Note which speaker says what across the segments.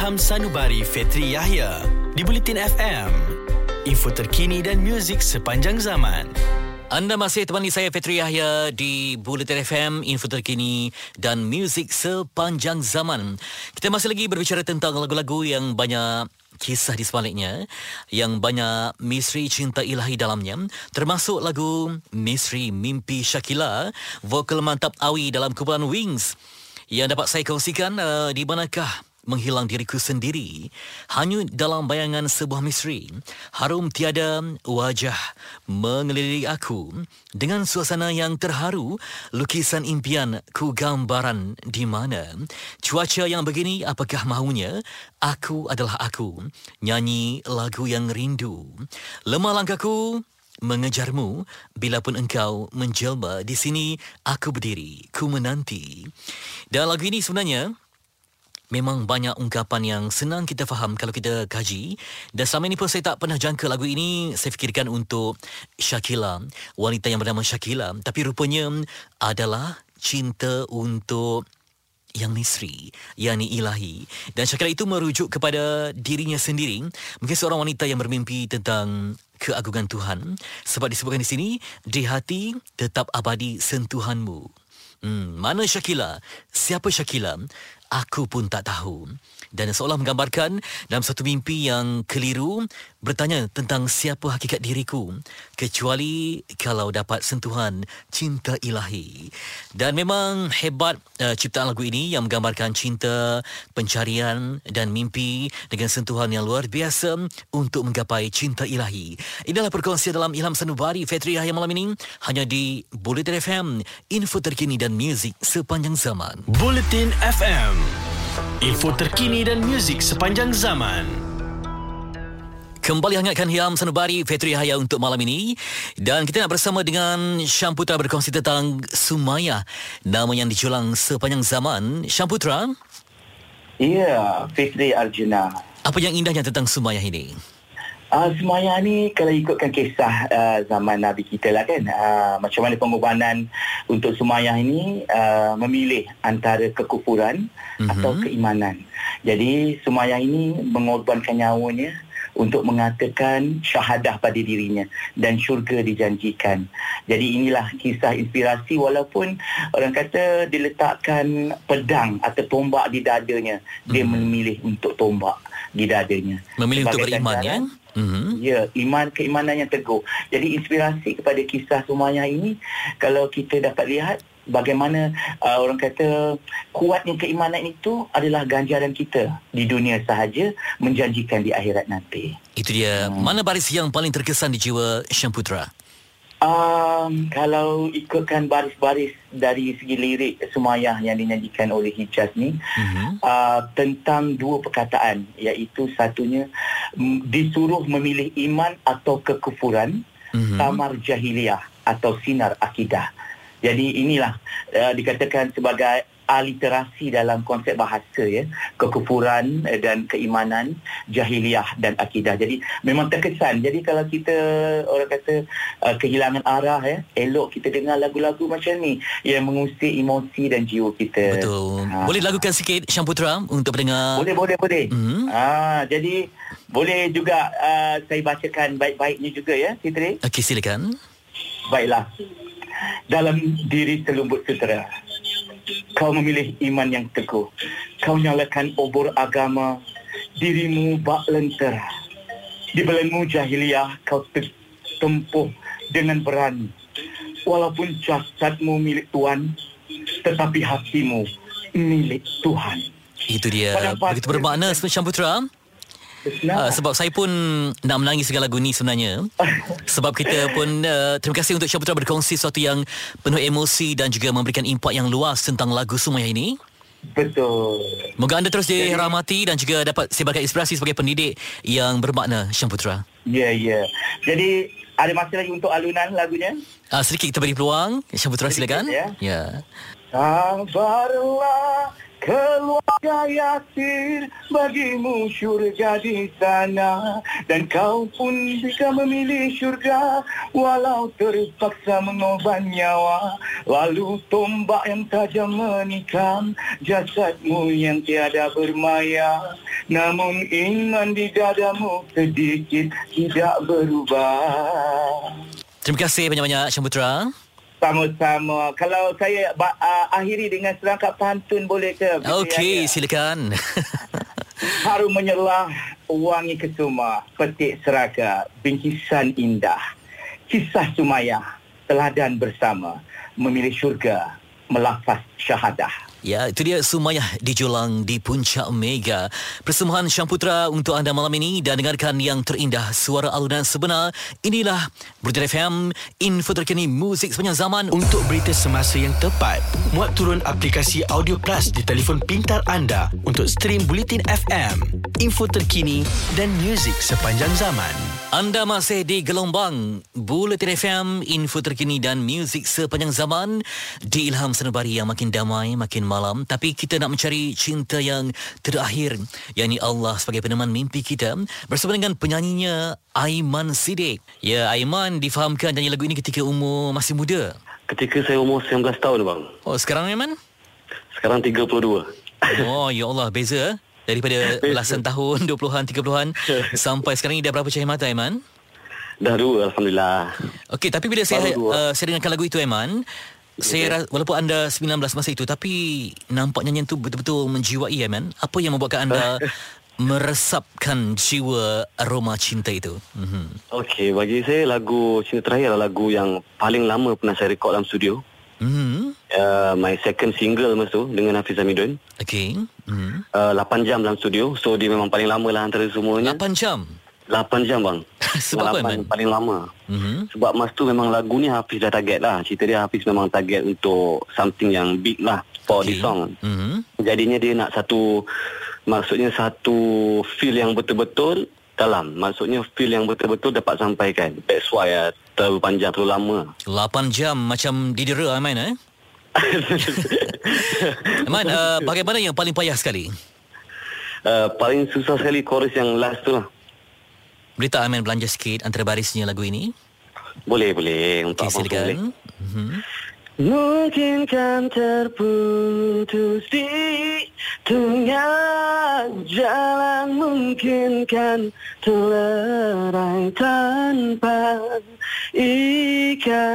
Speaker 1: Ilham Sanubari Fetri Yahya di Bulletin FM. Info terkini dan muzik sepanjang zaman.
Speaker 2: Anda masih temani saya Fetri Yahya di Bulletin FM, info terkini dan muzik sepanjang zaman. Kita masih lagi berbicara tentang lagu-lagu yang banyak kisah di sebaliknya yang banyak misteri cinta ilahi dalamnya termasuk lagu Misteri Mimpi Shakila vokal mantap Awi dalam kumpulan Wings yang dapat saya kongsikan uh, di manakah menghilang diriku sendiri hanya dalam bayangan sebuah misteri. Harum tiada wajah mengelilingi aku. Dengan suasana yang terharu lukisan impian ku gambaran di mana. Cuaca yang begini apakah mahunya aku adalah aku. Nyanyi lagu yang rindu. Lemah langkahku mengejarmu. Bila pun engkau menjelma di sini aku berdiri. Ku menanti. Dan lagu ini sebenarnya Memang banyak ungkapan yang senang kita faham kalau kita kaji dan selama ini pun saya tak pernah jangka lagu ini saya fikirkan untuk Shakila, wanita yang bernama Shakila tapi rupanya adalah cinta untuk yang misri, yakni ilahi. Dan Shakila itu merujuk kepada dirinya sendiri, mungkin seorang wanita yang bermimpi tentang keagungan Tuhan sebab disebutkan di sini di hati tetap abadi sentuhanmu. Hmm, mana Shakila? Siapa Shakila? Aku pun tak tahu. Dan seolah menggambarkan dalam satu mimpi yang keliru bertanya tentang siapa hakikat diriku kecuali kalau dapat sentuhan cinta ilahi. Dan memang hebat uh, ciptaan lagu ini yang menggambarkan cinta, pencarian dan mimpi dengan sentuhan yang luar biasa untuk menggapai cinta ilahi. Inilah perkongsian dalam Ilham Sanubari Fetri yang malam ini hanya di Bulletin FM, info terkini dan muzik sepanjang zaman.
Speaker 1: Bulletin FM. Info terkini dan muzik sepanjang zaman.
Speaker 2: Kembali hangatkan Hiam Sanubari Fetri Haya untuk malam ini. Dan kita nak bersama dengan Syam Putra berkongsi tentang Sumaya. Nama yang diculang sepanjang zaman. Syam Putra.
Speaker 3: Ya, Fitri Arjuna.
Speaker 2: apa yang indahnya tentang Sumaya ini
Speaker 3: Uh, Semaya ni kalau ikutkan kisah uh, zaman Nabi kita lah kan uh, macam mana pengorbanan untuk Sumayah ini uh, memilih antara kekufuran mm-hmm. atau keimanan. Jadi Sumayah ini mengorbankan nyawanya untuk mengatakan syahadah pada dirinya dan syurga dijanjikan. Jadi inilah kisah inspirasi walaupun orang kata diletakkan pedang atau tombak di dadanya, dia
Speaker 2: Mhm.
Speaker 3: memilih untuk tombak di dadanya.
Speaker 2: memilih untuk
Speaker 3: Sebagai
Speaker 2: beriman ya Mhm.
Speaker 3: Ya, iman keimanan yang teguh. Jadi inspirasi kepada kisah Sumayyah ini kalau kita dapat lihat bagaimana uh, orang kata kuatnya keimanan itu adalah ganjaran kita di dunia sahaja menjanjikan di akhirat nanti.
Speaker 2: itu dia mana baris yang paling terkesan di jiwa Syam Putra
Speaker 3: Um, kalau ikutkan baris-baris dari segi lirik Sumayyah yang dinyanyikan oleh Hijaz ni
Speaker 2: Mhm.
Speaker 3: uh, tentang dua perkataan iaitu satunya mm, disuruh memilih iman atau kekufuran
Speaker 2: Mhm.
Speaker 3: samar jahiliyah atau sinar akidah. Jadi inilah uh, dikatakan sebagai aliterasi dalam konsep bahasa ya, kekufuran eh, dan keimanan, jahiliyah dan akidah. Jadi memang terkesan. Jadi kalau kita orang kata uh, kehilangan arah ya, elok kita dengar lagu-lagu macam ni yang mengusik emosi dan jiwa kita.
Speaker 2: betul
Speaker 3: Ha.
Speaker 2: boleh lagukan sikit Syam Putra untuk pendengar
Speaker 3: Boleh, boleh, boleh.
Speaker 2: Mhm.
Speaker 3: Ah, jadi boleh juga uh, saya bacakan baik-baiknya juga ya, Fitri.
Speaker 2: Okey silakan
Speaker 3: Baiklah. Dalam diri selumbut sutera, kau memilih iman yang teguh. Kau nyalakan obor agama, dirimu bak lentera. Di belenggu jahiliyah kau te- tempuh dengan berani. Walaupun jasadmu milik Tuhan, tetapi hatimu milik Tuhan.
Speaker 2: itu dia begitu bermakna Syam Putra Uh, sebab saya pun nak menangis segala lagu ni sebenarnya Sebab kita pun uh, Terima kasih untuk Syah Putra berkongsi Sesuatu yang penuh emosi Dan juga memberikan impak yang luas Tentang lagu Sumayah ini
Speaker 3: Betul.
Speaker 2: Moga anda terus dirahmati Dan juga dapat sebagai inspirasi Sebagai pendidik Yang bermakna Syah Putra
Speaker 3: Ya, ya. Jadi ada masa lagi untuk alunan lagunya?
Speaker 2: uh, Sedikit kita beri peluang Syah Putra silakan
Speaker 3: ya.
Speaker 2: ya.
Speaker 3: Sabarlah Keluarga Yasir bagimu syurga di sana. Dan kau pun bisa memilih syurga Walau terpaksa mengobat nyawa. Lalu tombak yang tajam menikam Jasadmu yang tiada bermaya. Namun iman di dadamu sedikit tidak berubah.
Speaker 2: Terima kasih banyak-banyak Syamputra.
Speaker 3: Sama-sama. Kalau saya uh, akhiri dengan serangkap pantun boleh ke?
Speaker 2: Okey,
Speaker 3: Ya, ya.
Speaker 2: silakan.
Speaker 3: Harum menyelah, wangi kesuma, petik seraga, bingkisan indah. Kisah Sumayah, teladan bersama, memilih syurga, melafaz syahadah.
Speaker 2: Ya, itu dia Sumayah di Julang di Puncak Mega. Persembahan Syamputra untuk anda malam ini dan dengarkan yang terindah suara alunan sebenar. Inilah Berita FM, info terkini muzik sepanjang zaman.
Speaker 1: Untuk berita semasa yang tepat, muat turun aplikasi Audio Plus di telefon pintar anda untuk stream Bulletin FM, info terkini dan muzik sepanjang zaman.
Speaker 2: Anda masih di gelombang Bulletin FM, info terkini dan muzik sepanjang zaman di Ilham Sanubari yang makin damai, makin malam. Tapi kita nak mencari cinta yang terakhir, yakni Allah sebagai peneman mimpi kita bersama dengan penyanyinya Aiman Sidik. Ya, Aiman difahamkan nyanyi lagu ini ketika umur masih muda.
Speaker 4: Ketika saya umur 19 tahun bang.
Speaker 2: Oh, sekarang Aiman?
Speaker 4: Sekarang 32.
Speaker 2: Oh, ya Allah, beza eh? daripada belasan tahun, 20-an, 30-an sampai sekarang ni dah berapa cahaya mata Aiman?
Speaker 4: Dah dua Alhamdulillah.
Speaker 2: Okey, tapi bila saya
Speaker 4: dua.
Speaker 2: uh, saya dengarkan lagu itu Aiman, saya ra- walaupun anda 19 masa itu tapi nampak nyanyian tu betul-betul menjiwai Aiman. Apa yang membuatkan anda meresapkan jiwa aroma cinta itu? Mhm.
Speaker 4: Okey, bagi saya lagu Cinta Terakhir adalah lagu yang paling lama pernah saya rekod dalam studio.
Speaker 2: Mhm.
Speaker 4: Uh, my second single masa tu dengan Hafiz Hamidun.
Speaker 2: Okey. Mhm.
Speaker 4: Uh, 8 jam dalam studio. So dia memang paling lama lah antara semuanya.
Speaker 2: 8 jam.
Speaker 4: 8 jam bang.
Speaker 2: Sebab apa,
Speaker 4: 8
Speaker 2: Man?
Speaker 4: paling lama.
Speaker 2: Mhm.
Speaker 4: Sebab masa tu memang lagu ni Hafiz dah target lah. Cerita dia Hafiz memang target untuk something yang big lah for
Speaker 2: Okey.
Speaker 4: the song.
Speaker 2: Mhm.
Speaker 4: Jadinya dia nak satu maksudnya satu feel yang betul-betul dalam. Maksudnya feel yang betul-betul dapat sampaikan. That's why uh, terlalu panjang, terlalu lama.
Speaker 2: 8 jam macam didera Aiman eh? Aiman, uh, bagaimana yang paling payah sekali?
Speaker 4: uh, paling susah sekali chorus yang last tu lah.
Speaker 2: Boleh tak Aiman belanja sikit antara barisnya lagu ini?
Speaker 4: Boleh, boleh. Untuk abang tu boleh.
Speaker 2: silakan. Mhm.
Speaker 4: Mungkin kan terputus di tengah jalan Mungkin kan terlerai tanpa ikatan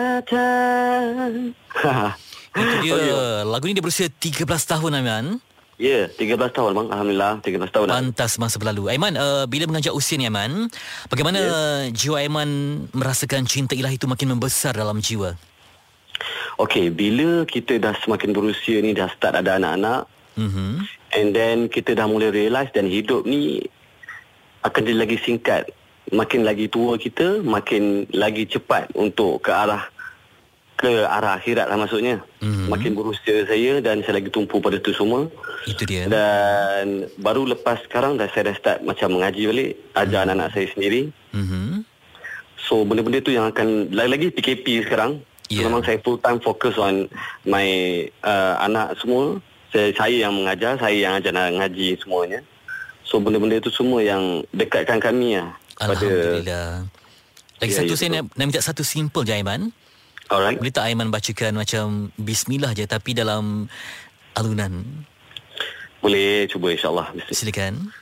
Speaker 2: Itu dia. Lagu ni dia berusia 13 tahun Aiman.
Speaker 4: Ya, 13 tahun bang. Alhamdulillah, 13 tahun dah.
Speaker 2: Pantas masa berlalu. Aiman, uh, bila menganjak usia ni Aiman, bagaimana jiwa Aiman merasakan cinta ilahi itu makin membesar dalam jiwa?
Speaker 4: Okey, bila kita dah semakin berusia ni dah start ada anak-anak
Speaker 2: Mhm.
Speaker 4: and then kita dah mulai realise dan hidup ni akan jadi lagi singkat. Makin lagi tua kita, makin lagi cepat untuk ke arah ke arah akhirat lah maksudnya.
Speaker 2: Mhm.
Speaker 4: Makin berusia saya dan saya lagi tumpu pada tu semua.
Speaker 2: Itu dia.
Speaker 4: Dan baru lepas sekarang dah saya dah start macam mengaji balik, ajar anak-anak saya sendiri.
Speaker 2: Mhm.
Speaker 4: So benda-benda tu yang akan lagi-lagi PKP sekarang.
Speaker 2: Ya.
Speaker 4: Yeah. Memang saya full time fokus on my uh, anak semua. Saya, saya yang mengajar, saya yang ajar anak ngaji semuanya. So benda-benda itu semua yang dekatkan kami lah.
Speaker 2: Alhamdulillah. Lagi
Speaker 4: Ya,
Speaker 2: satu
Speaker 4: ya,
Speaker 2: saya nak, nak minta satu simple je Aiman.
Speaker 4: Alright.
Speaker 2: Boleh tak Aiman bacakan macam bismillah je tapi dalam alunan.
Speaker 4: Boleh cuba insyaAllah.
Speaker 2: Silakan.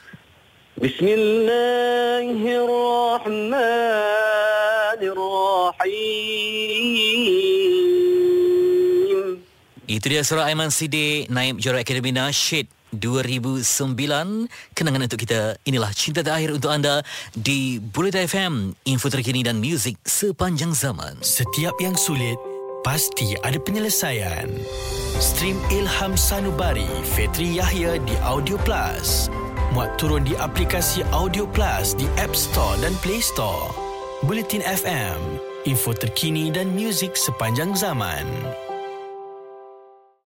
Speaker 4: Bismillahirrahmanirrahim.
Speaker 2: Itu dia suara Aiman Sidik Naib Juara Akademi Nasyid 2009 Kenangan untuk kita Inilah cinta terakhir untuk anda Di Bulletin FM Info terkini dan muzik sepanjang zaman
Speaker 1: Setiap yang sulit pasti ada penyelesaian. Stream Ilham Sanubari, Fetri Yahya di Audio Plus. Muat turun di aplikasi Audio Plus di App Store dan Play Store. Bulletin FM, info terkini dan muzik sepanjang zaman.